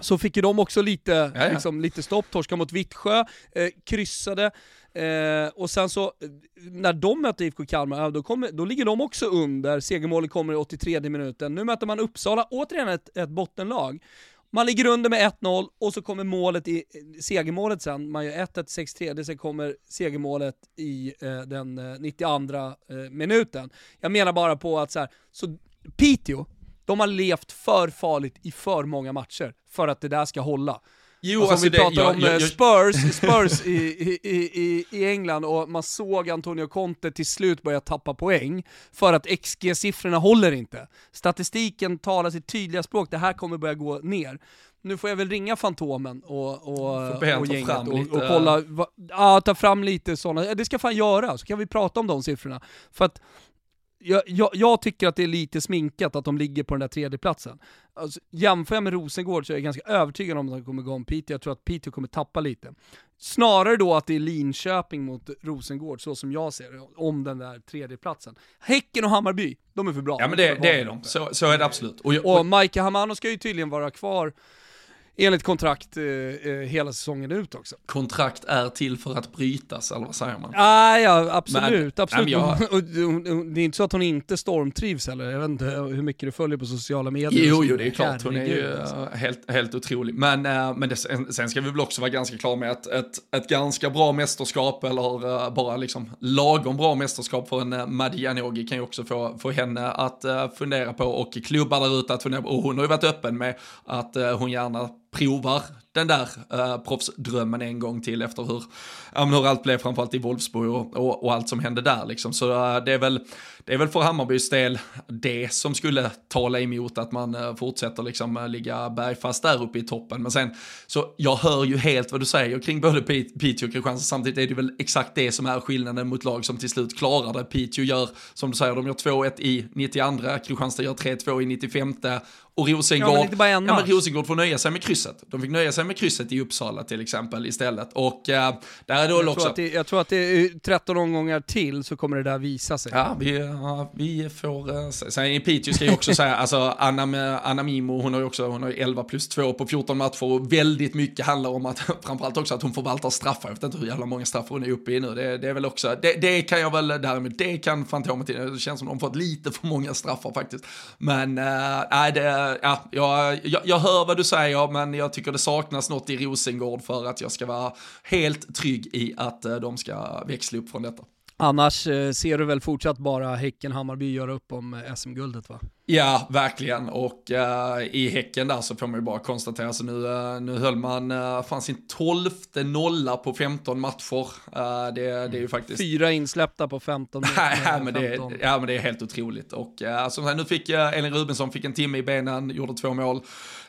så fick ju de också lite, Liksom, lite stopp, torska mot Vittsjö, eh, kryssade, Eh, och sen så, när de möter IFK Kalmar, då, kommer, då ligger de också under, segermålet kommer i 83 minuten. Nu möter man Uppsala, återigen ett, ett bottenlag. Man ligger under med 1-0 och så kommer målet i, eh, segermålet sen, man gör 1-1 6-3, sen kommer segermålet i eh, den 92 eh, eh, minuten. Jag menar bara på att så här, så Piteå, de har levt för farligt i för många matcher för att det där ska hålla. Jo, alltså, alltså vi det, pratar jag, om jag, eh, jag, Spurs, Spurs i, i, i, i England och man såg Antonio Conte till slut börja tappa poäng för att XG-siffrorna håller inte. Statistiken talar sitt tydliga språk, det här kommer börja gå ner. Nu får jag väl ringa Fantomen och, och, och gänget och, och, kolla, ja ta fram lite sådana, det ska fan göra, så kan vi prata om de siffrorna. För att jag, jag, jag, tycker att det är lite sminkat att de ligger på den där tredjeplatsen. Alltså, jämför jag med Rosengård så är jag ganska övertygad om att de kommer gå om Piteå. Jag tror att Piteå kommer tappa lite. Snarare då att det är Linköping mot Rosengård, så som jag ser det, om den där tredjeplatsen. Häcken och Hammarby, de är för bra. Ja men det, det är de, så, så är det absolut. Och, och, och Maika Hamano ska ju tydligen vara kvar enligt kontrakt eh, eh, hela säsongen ut också. Kontrakt är till för att brytas, eller vad säger man? Ah, ja, absolut. Men, absolut. Jag... det är inte så att hon inte stormtrivs heller, jag vet inte hur mycket du följer på sociala medier. Jo, jo, det är klart, hon är ju alltså. helt, helt otrolig. Men, äh, men det, sen ska vi väl också vara ganska klara med att ett, ett ganska bra mästerskap, eller äh, bara liksom lagom bra mästerskap för en äh, Madianogi kan ju också få, få henne att fundera på, och klubbar där ute att fundera på, och hon har ju varit öppen med att hon gärna provar den där uh, proffsdrömmen en gång till efter hur, um, hur allt blev framförallt i Wolfsburg och, och, och, allt som hände där liksom. Så uh, det, är väl, det är väl för Hammarbys del det som skulle tala emot att man uh, fortsätter liksom ligga bergfast där uppe i toppen. Men sen, så jag hör ju helt vad du säger kring både Piteå och Kristianstad. Samtidigt är det väl exakt det som är skillnaden mot lag som till slut klarar det. Piteå gör, som du säger, de gör 2-1 i 92, Kristianstad gör 3-2 i 95 och Rosengård, ja, men, ja, men Rosengård får nöja sig med krysset. De fick nöja sig med krysset i Uppsala till exempel istället. Och äh, där är det jag också... Tror det, jag tror att det är 13 omgångar till så kommer det där visa sig. Ja, vi, ja, vi får se. Sen i Piteå ska jag också säga, alltså Anna, Anna Mimo, hon har ju också hon har 11 plus 2 på 14 matcher och väldigt mycket handlar om att, framförallt också att hon förvaltar straffar. Jag vet inte hur jävla många straffar hon är uppe i nu. Det, det är väl också, det, det, kan jag väl däremot, det kan Fantomet. Det känns som de fått lite för många straffar faktiskt. Men, äh, det, ja, jag, jag, jag hör vad du säger, men jag tycker det saknas något i Rosengård för att jag ska vara helt trygg i att eh, de ska växla upp från detta. Annars eh, ser du väl fortsatt bara Häcken-Hammarby göra upp om eh, SM-guldet va? Ja, verkligen. Och uh, i Häcken där så får man ju bara konstatera, så nu, uh, nu höll man uh, fan sin tolfte nolla på 15 matcher. Uh, det, det är ju faktiskt... Fyra insläppta på 15. ja, men det, ja, men det är helt otroligt. Och uh, som sagt, nu fick uh, Elin Rubensson fick en timme i benen, gjorde två mål.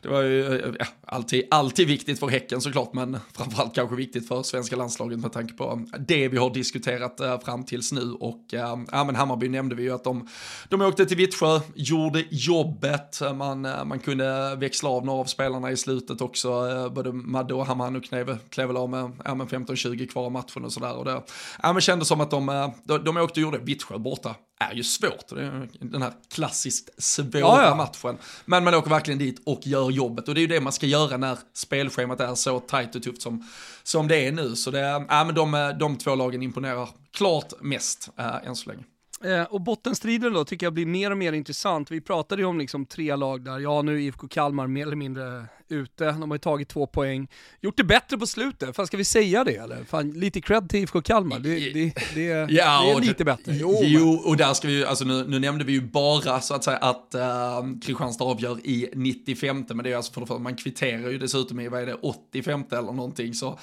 Det var ju eh, eh, ja, alltid, alltid viktigt för Häcken såklart, men framförallt kanske viktigt för svenska landslaget med tanke på eh, det vi har diskuterat fram tills nu. Och ja, men Hammarby nämnde vi ju att de, de åkte till Vittsjö, gjorde jobbet, man, man kunde växla av några av spelarna i slutet också, både Madde och Hamano klev, väl av med ja, 15-20 kvar av matchen och sådär. Och det ja, men kändes som att de, de, de åkte och gjorde Vittsjö borta är ju svårt. Det är den här klassiskt svåra ja, ja. matchen. Men man åker verkligen dit och gör jobbet. Och det är ju det man ska göra när spelschemat är så tajt och tufft som, som det är nu. Så det, ja, men de, de två lagen imponerar klart mest äh, än så länge. Eh, och bottenstriden då tycker jag blir mer och mer intressant. Vi pratade ju om liksom tre lag där, ja nu är IFK Kalmar mer eller mindre ute, de har ju tagit två poäng. Gjort det bättre på slutet, fan ska vi säga det eller? Fan, lite cred till IFK Kalmar, det, det, det, ja, det är lite bättre. Jo, jo, och där ska vi ju, alltså nu, nu nämnde vi ju bara så att säga att uh, Kristianstad avgör i 95 men det är alltså för det första, man kvitterar ju dessutom i, vad är det, 85 eller någonting så.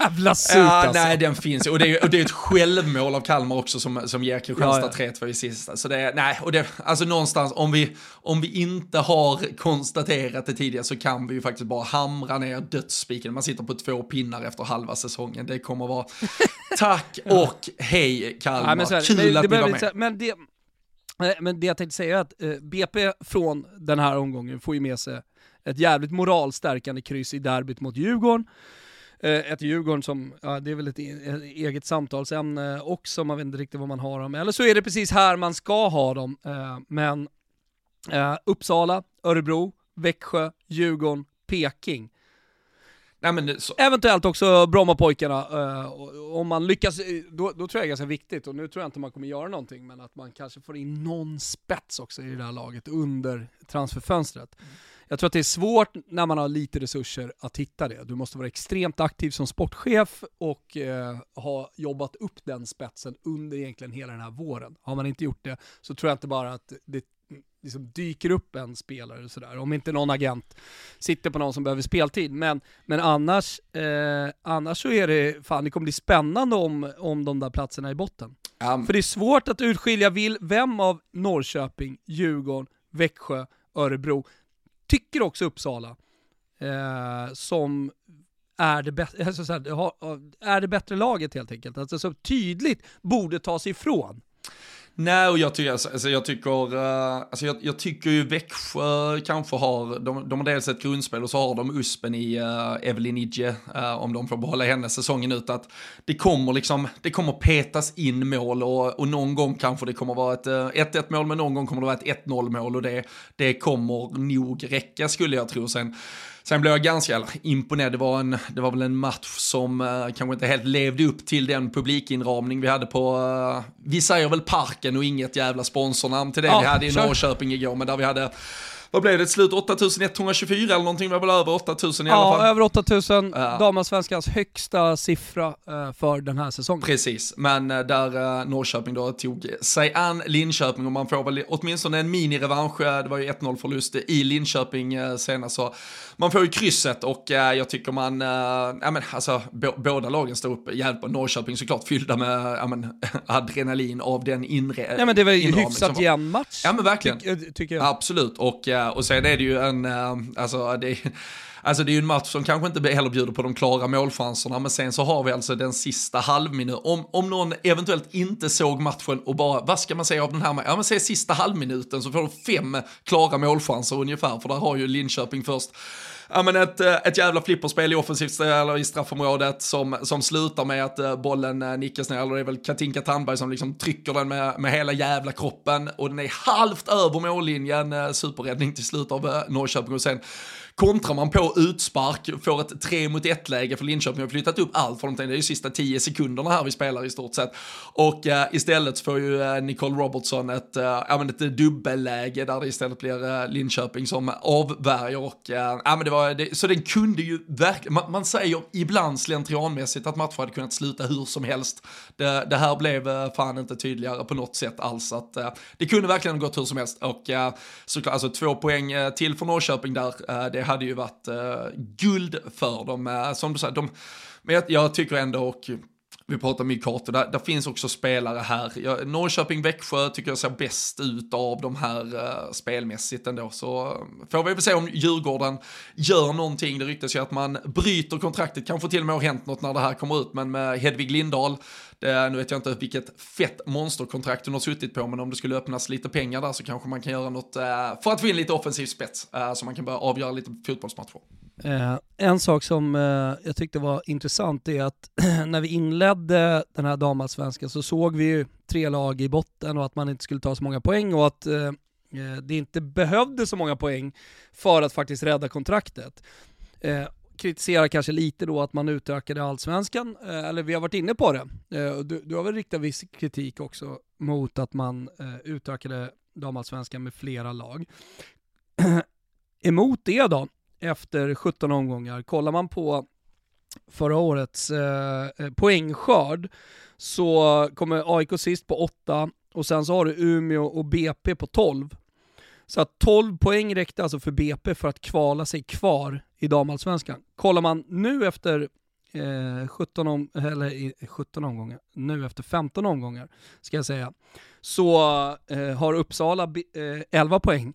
Jävla surt ja, alltså. Nej, den finns ju, och det är, och det är ett självmål av Kalmar också som, som ger Kristianstad ja, ja. 3-2 i sista. Så det nej, och det, alltså någonstans, om vi, om vi inte har konstaterat det tidigare så kan vi ju faktiskt bara hamra ner dödsspiken. Man sitter på två pinnar efter halva säsongen. Det kommer vara tack och hej Kalmar. Ja, här, Kul men, att ni var med. Men det, men det jag tänkte säga är att eh, BP från den här omgången får ju med sig ett jävligt moralstärkande kryss i derbyt mot Djurgården. Eh, ett Djurgården som, ja, det är väl ett, ett eget samtalsämne också, man vet inte riktigt vad man har dem. Eller så är det precis här man ska ha dem. Eh, men Uppsala, Örebro, Växjö, Djurgården, Peking. Nej, men så... Eventuellt också Brommapojkarna, uh, om man lyckas, då, då, tror jag det är ganska viktigt, och nu tror jag inte man kommer göra någonting, men att man kanske får in någon spets också i det här laget under transferfönstret. Mm. Jag tror att det är svårt när man har lite resurser att hitta det. Du måste vara extremt aktiv som sportchef och uh, ha jobbat upp den spetsen under egentligen hela den här våren. Har man inte gjort det så tror jag inte bara att det liksom dyker upp en spelare sådär. Om inte någon agent sitter på någon som behöver speltid. Men, men annars, eh, annars så är det, fan det kommer bli spännande om, om de där platserna i botten. Um. För det är svårt att urskilja vill, vem av Norrköping, Djurgården, Växjö, Örebro, tycker också Uppsala, eh, som är det, bättre, alltså är det bättre laget helt enkelt. Alltså så tydligt borde tas ifrån. Nej, och jag tycker, alltså, alltså jag tycker, eh, alltså jag, jag, tycker ju Växjö kanske har, de, de har dels ett grundspel och så har de Uspen i uh, Evelyn Idje, uh, om de får behålla henne säsongen ut, att det kommer liksom, det kommer petas in mål och, och någon gång kanske det kommer vara ett 1-1 mål, men någon gång kommer det vara ett 1-0 mål och det, det kommer nog räcka skulle jag tro. Sen Sen blev jag ganska eller, imponerad, det var, en, det var väl en match som uh, kanske inte helt levde upp till den publikinramning vi hade på, uh, vi säger väl parken och inget jävla sponsornamn till det. Ja, vi hade i Norrköping igår, men där vi hade vad blev det till slut? 8124 eller någonting? var väl över 8000 i ja, alla fall? Ja, över 8000. Ja. Damallsvenskans högsta siffra uh, för den här säsongen. Precis, men uh, där uh, Norrköping då tog sig an Linköping och man får väl åtminstone en mini-revansch. Det var ju 1-0 förlust i Linköping senast så man får ju krysset och jag tycker man, ja men alltså båda lagen står upp jävligt bra. Norrköping såklart fyllda med ja, men, adrenalin av den inre Ja men det var ju hyfsat jämn match. Ja men verkligen. Ty tycker jag. Absolut, och och sen är det ju en, eh, alltså det Alltså det är ju en match som kanske inte heller bjuder på de klara målchanserna, men sen så har vi alltså den sista halvminuten. Om, om någon eventuellt inte såg matchen och bara, vad ska man säga av den här? matchen? Ja men säg sista halvminuten så får de fem klara målchanser ungefär, för där har ju Linköping först ja, men ett, eh, ett jävla flipperspel i offensivt eller i straffområdet som, som slutar med att eh, bollen eh, nickas ner, eller det är väl Katinka Tandberg som liksom trycker den med, med hela jävla kroppen. Och den är halvt över mållinjen, superräddning till slut av Norrköping. Och sen kontrar man på utspark, får ett 3 mot 1 läge för Linköping har flyttat upp allt för dem. Det är ju sista 10 sekunderna här vi spelar i stort sett. Och eh, istället får ju eh, Nicole Robertson ett, eh, ja, men ett dubbelläge där det istället blir eh, Linköping som avvärjer och eh, ja, men det var så, det, så den kunde ju verkligen, man, man, säger ibland slentrianmässigt att matcher hade kunnat sluta hur som helst. Det, det här blev eh, fan inte tydligare på något sätt alls. Att, eh, det kunde verkligen gått hur som helst. Och eh, såklart, alltså två poäng eh, till för Norrköping där, det hade ju varit eh, guld för dem. Eh, som du säger, de, men jag, jag tycker ändå, och vi pratar Mikato, där, där finns också spelare här. Jag, Norrköping, Växjö tycker jag ser bäst ut av de här uh, spelmässigt ändå. Så uh, får vi väl se om Djurgården gör någonting. Det ryktas ju att man bryter kontraktet, kanske till och med har hänt något när det här kommer ut, men med Hedvig Lindahl, det, nu vet jag inte vilket fett monsterkontrakt hon har suttit på, men om det skulle öppnas lite pengar där så kanske man kan göra något uh, för att få in lite offensiv spets, så man kan börja avgöra lite fotbollsmatcher. Eh, en sak som eh, jag tyckte var intressant är att när vi inledde den här damallsvenskan så såg vi ju tre lag i botten och att man inte skulle ta så många poäng och att eh, eh det inte behövde så många poäng för att faktiskt rädda kontraktet. Eh, kritiserar kanske lite då att man utökade allsvenskan, eh, eller vi har varit inne på det. Eh, du, du har väl riktat viss kritik också mot att man utökade damallsvenskan med flera lag. Emot det då, efter 17 omgångar. Kollar man på förra årets eh, eh poängskörd så kommer AIK sist på 8 och sen så har du Umeå och BP på 12. Så att 12 poäng räckte alltså för BP för att kvala sig kvar i damallsvenskan. Kollar man nu efter eh, 17, om, eller, 17 omgångar, nu efter 15 omgångar ska jag säga, så eh, har Uppsala eh, 11 poäng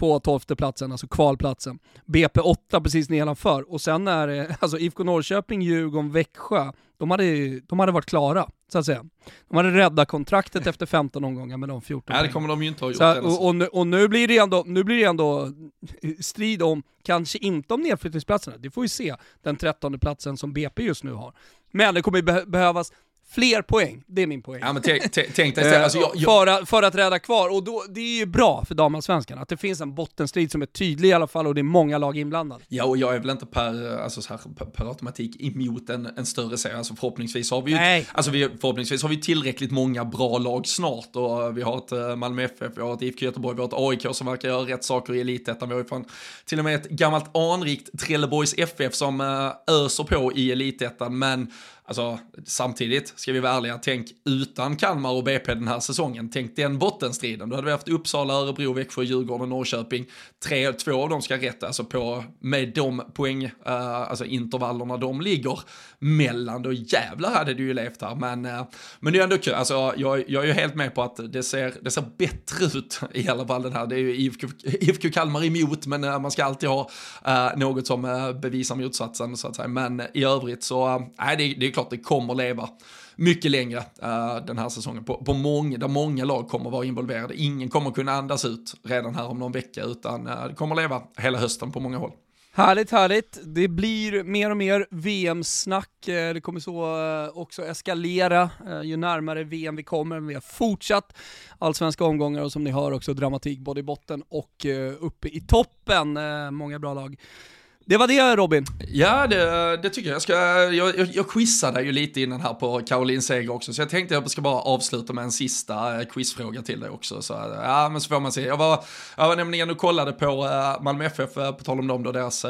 på 12 platsen, alltså kvalplatsen. BP 8 precis nedanför och sen är det, alltså IFK Norrköping, Djurgården, Växjö, de hade, de hade varit klara, så att säga. De hade räddat kontraktet efter 15 omgångar med de 14 Nej det kommer de ju inte ha gjort. Så, och, och, nu, och nu blir det ändå, nu blir det ändå strid om, kanske inte om nedflyttningsplatserna, det får vi se, den 13 platsen som BP just nu har. Men det kommer be behövas Fler poäng, det är min poäng. Ja, men tänk dig istället, alltså jag, jag... För, för, att rädda kvar, och då, det är ju bra för damallsvenskan att det finns en bottenstrid som är tydlig i alla fall och det är många lag inblandade. Ja, och jag är väl inte per, alltså så här, per automatik emot en, en större serie, alltså förhoppningsvis har vi ju, Nej. alltså vi, förhoppningsvis har vi tillräckligt många bra lag snart och vi har ett eh, Malmö FF, vi har ett IFK Göteborg, vi har ett AIK som verkar göra rätt saker i elitettan, vi har ju fan till och med ett gammalt anrikt Trelleborgs FF som äh, öser på i elitettan, men Alltså, samtidigt, ska vi vara ärliga, tänk utan Kalmar och BP den här säsongen, tänk den bottenstriden. Då hade vi haft Uppsala, Örebro, Växjö, Djurgården, Norrköping. Tre, två av dem ska rätta, alltså på, med de poäng, uh, alltså intervallerna de ligger mellan, då jävlar hade du ju levt här. Men, eh, men det är ändå kul, alltså jag, jag är ju helt med på att det ser, det ser bättre ut i alla fall den här. Det är ju IFK, IFK Kalmar emot, men eh, man ska alltid ha eh, något som bevisar motsatsen så att säga. Men i övrigt så, nej det, det är klart klart det kommer leva mycket längre uh, den här säsongen. På, på många, där många lag kommer vara involverade. Ingen kommer kunna andas ut redan här om någon vecka, utan uh, det kommer leva hela hösten på många håll. Härligt, härligt. Det blir mer och mer VM-snack. Eh, det kommer så eh, också eskalera eh, ju närmare VM vi kommer. Vi har fortsatt allsvenska omgångar och som ni hör också dramatik både i botten och uppe i toppen. Många bra lag. Det var det Robin. Ja, det, det tycker jag. Jag, ska, jag, jag, jag quizade ju lite innan här på Caroline Seger också, så jag tänkte jag ska bara avsluta med en sista eh, quizfråga till dig också. Så, ja, men så får man se. Jag var, jag var nämligen och kollade på uh, Malmö FF, på tal om dem då, deras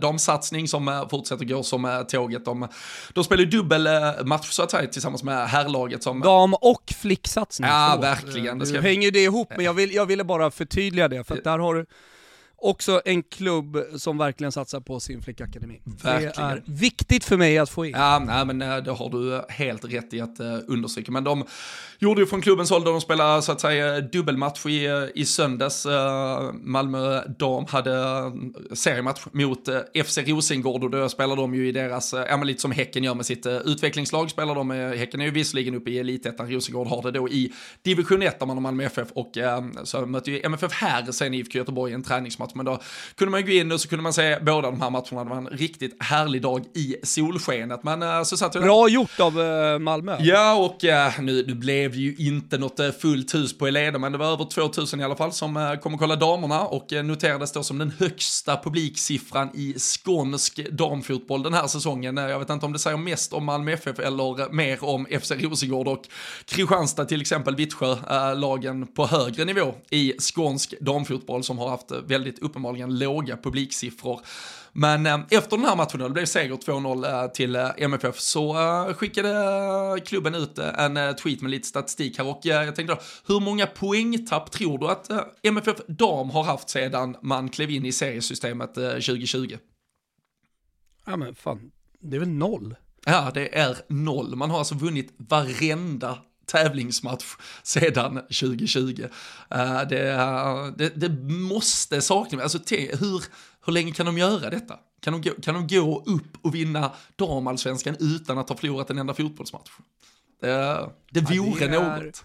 damsatsning som fortsätter gå som tåget. De, de spelar ju dubbelmatch så att säga tillsammans med herrlaget. Som, Dam och flicksatsning. Ja, verkligen. Det ska... hänger det ihop, men jag, vill, jag ville bara förtydliga det, för där har du också en klubb som verkligen satsar på sin flickakademi. Verkligen. Det är viktigt för mig att få in. Ja, nej, men eh, det har du helt rätt i att uh, understryka. Men de gjorde ju från klubbens håll, de spelade så att säga dubbelmatch i, eh, i söndags. Uh, Malmö dam hade seriematch mot uh, FC Rosengård och då spelar de ju i deras, ja men lite som Häcken gör med sitt utvecklingslag, spelar de Häcken är ju visserligen uppe i elitettan, Rosengård har det då i division 1 där man har Malmö FF och så möter ju MFF här sen IFK Göteborg en träningsmatch men då kunde man gå in och så kunde man se båda de här matcherna. Det var en riktigt härlig dag i solskenet. Men uh, så satt jag Bra gjort av uh, Malmö. Ja, och uh, nu, nu blev det ju inte något fullt hus på Eleda, men det var över 2000 i alla fall som kom och kolla damerna och noterades då som den högsta publiksiffran i skånsk damfotboll den här säsongen. jag vet inte om det säger mest om Malmö FF eller mer om FC Rosengård och Kristianstad till exempel, Vittsjö, lagen på högre nivå i skånsk damfotboll som har haft väldigt uppenbarligen låga publiksiffror. Men eh, efter den här matchen, det blev seger 2-0 eh, till eh, MFF, så skickade klubben ut en tweet med lite statistik här och jag tänkte då, hur många poängtapp tror du att MFF dam har haft sedan man klev in i seriesystemet 2020? Ja men fan, det är väl noll? Ja, det är noll. Man har alltså vunnit varenda tävlingsmatch sedan 2020. Uh, det, det, det, måste sakna, alltså hur, hur länge kan de göra detta? Kan de, gå, kan de gå upp och vinna damallsvenskan utan att ha förlorat en enda fotbollsmatch? Det, det vore ja, det är... något.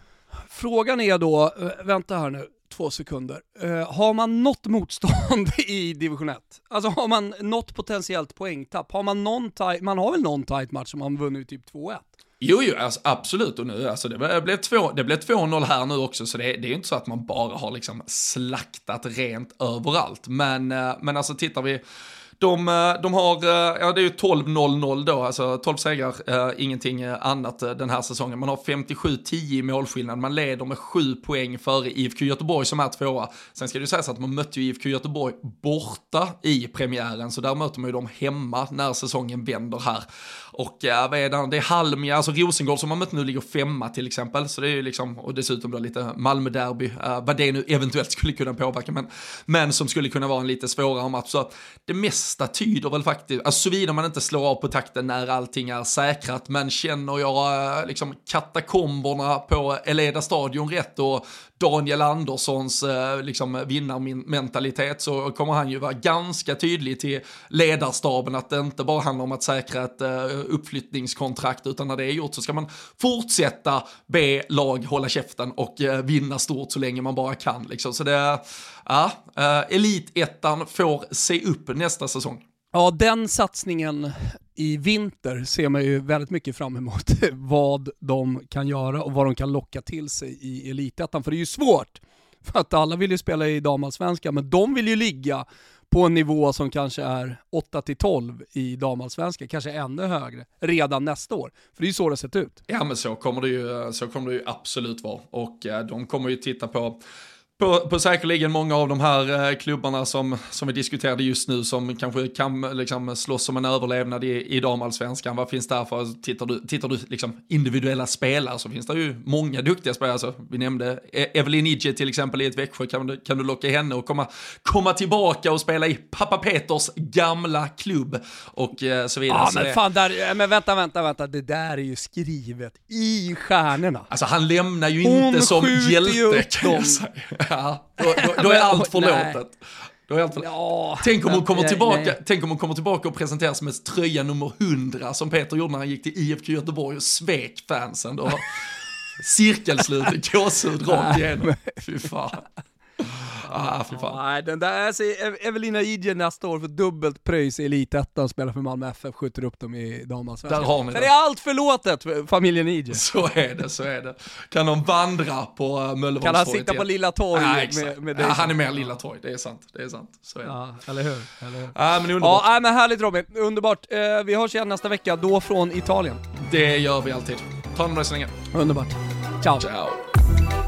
Frågan är då, eh, vänta här nu, två sekunder. Uh, har man något motstånd i division 1? Alltså har man något potentiellt poängtapp? Har man någon tight, man har väl någon tight match som man vunnit typ 2-1? Jo, jo, alltså, absolut. Och nu, alltså, det blev 2-0 här nu också, så det, det är ju inte så att man bara har liksom slaktat rent överallt. Men, eh, men alltså tittar vi de, eh, de har, eh, ja det är ju 12-0-0 då, alltså 12 segrar, eh, ingenting eh, annat den här säsongen. Man har 57-10 i målskillnad, man leder med 7 poäng före IFK Göteborg som är tvåa. Sen ska det ju sägas att man mötte ju IFK Göteborg borta i premiären, så där möter man ju dem hemma när säsongen vänder här. Och äh, vad är det, det är Halmia, alltså Rosengård som man mött nu ligger femma till exempel, så det är ju liksom, och dessutom då lite Malmö-derby, äh, vad det nu eventuellt skulle kunna påverka, men, men som skulle kunna vara en lite svårare match. Så det mest mesta tyder väl faktiskt, alltså såvida man inte slår av på takten när allting är säkrat, men känner jag eh, liksom katakomberna på Eleda stadion rätt och Daniel Anderssons eh, liksom, vinnarmentalitet så kommer han ju vara ganska tydlig till ledarstaben att det inte bara handlar om att säkra ett eh, uppflyttningskontrakt utan när det är gjort så ska man fortsätta be lag hålla käften och vinna stort så länge man bara kan. Liksom. Så det, ja, eh, elitettan får se upp nästa säsong. Ja, den satsningen i vinter ser man ju väldigt mycket fram emot vad de kan göra och vad de kan locka till sig i Elitettan. För det är ju svårt, för att alla vill ju spela i damallsvenskan, men de vill ju ligga på en nivå som kanske är 8-12 i damallsvenskan, kanske ännu högre, redan nästa år. För det är ju så det har sett ut. Ja men så kommer det ju, så kommer det ju absolut vara. Och eh, de kommer ju titta på på, på säkerligen många av de här eh, klubbarna som, som vi diskuterade just nu som kanske kan liksom, slåss om en överlevnad i, i damallsvenskan. Vad finns där för, tittar du, tittar du liksom individuella spelare så finns det ju många duktiga spelare. Alltså, vi nämnde e- Evelyn Idje till exempel i ett Växjö, kan du, kan du locka henne och komma, komma tillbaka och spela i pappa Peters gamla klubb och eh, så vidare. Ja men fan, där, men vänta, vänta, vänta, det där är ju skrivet i stjärnorna. Alltså han lämnar ju Hon inte som hjälte kan jag säga. Ja, då, då, då är allt förlåtet. Då är allt för... ja, tänk, om hon kommer tillbaka, tänk om hon kommer tillbaka och presenteras med tröja nummer 100 som Peter gjorde när han gick till IFK Göteborg och svek fansen. Då. Cirkelslut, gåshud rakt igenom. Fy fan. Ah, fy fan. Nej, den där, alltså, Evelina Idje nästa år för dubbelt pröjs i Elitettan, spelar för Malmö FF, skjuter upp dem i damallsvenskan. Där har ni det. är allt förlåtet för familjen Idje. Så är det, så är det. Kan de vandra på uh, Möllevångstorget Kan han sitta på Lilla Torg ja, med, med dig? Ja, han är mer Lilla Torg, det är sant. Det är sant. Så är det. Ja, eller hur? Eller hur? Ja, men underbart. Ja, men härligt Robin, underbart. Eh, vi hörs igen nästa vecka, då från Italien. Det gör vi alltid. Ta hand om dig så länge. Underbart. Ciao. Ciao.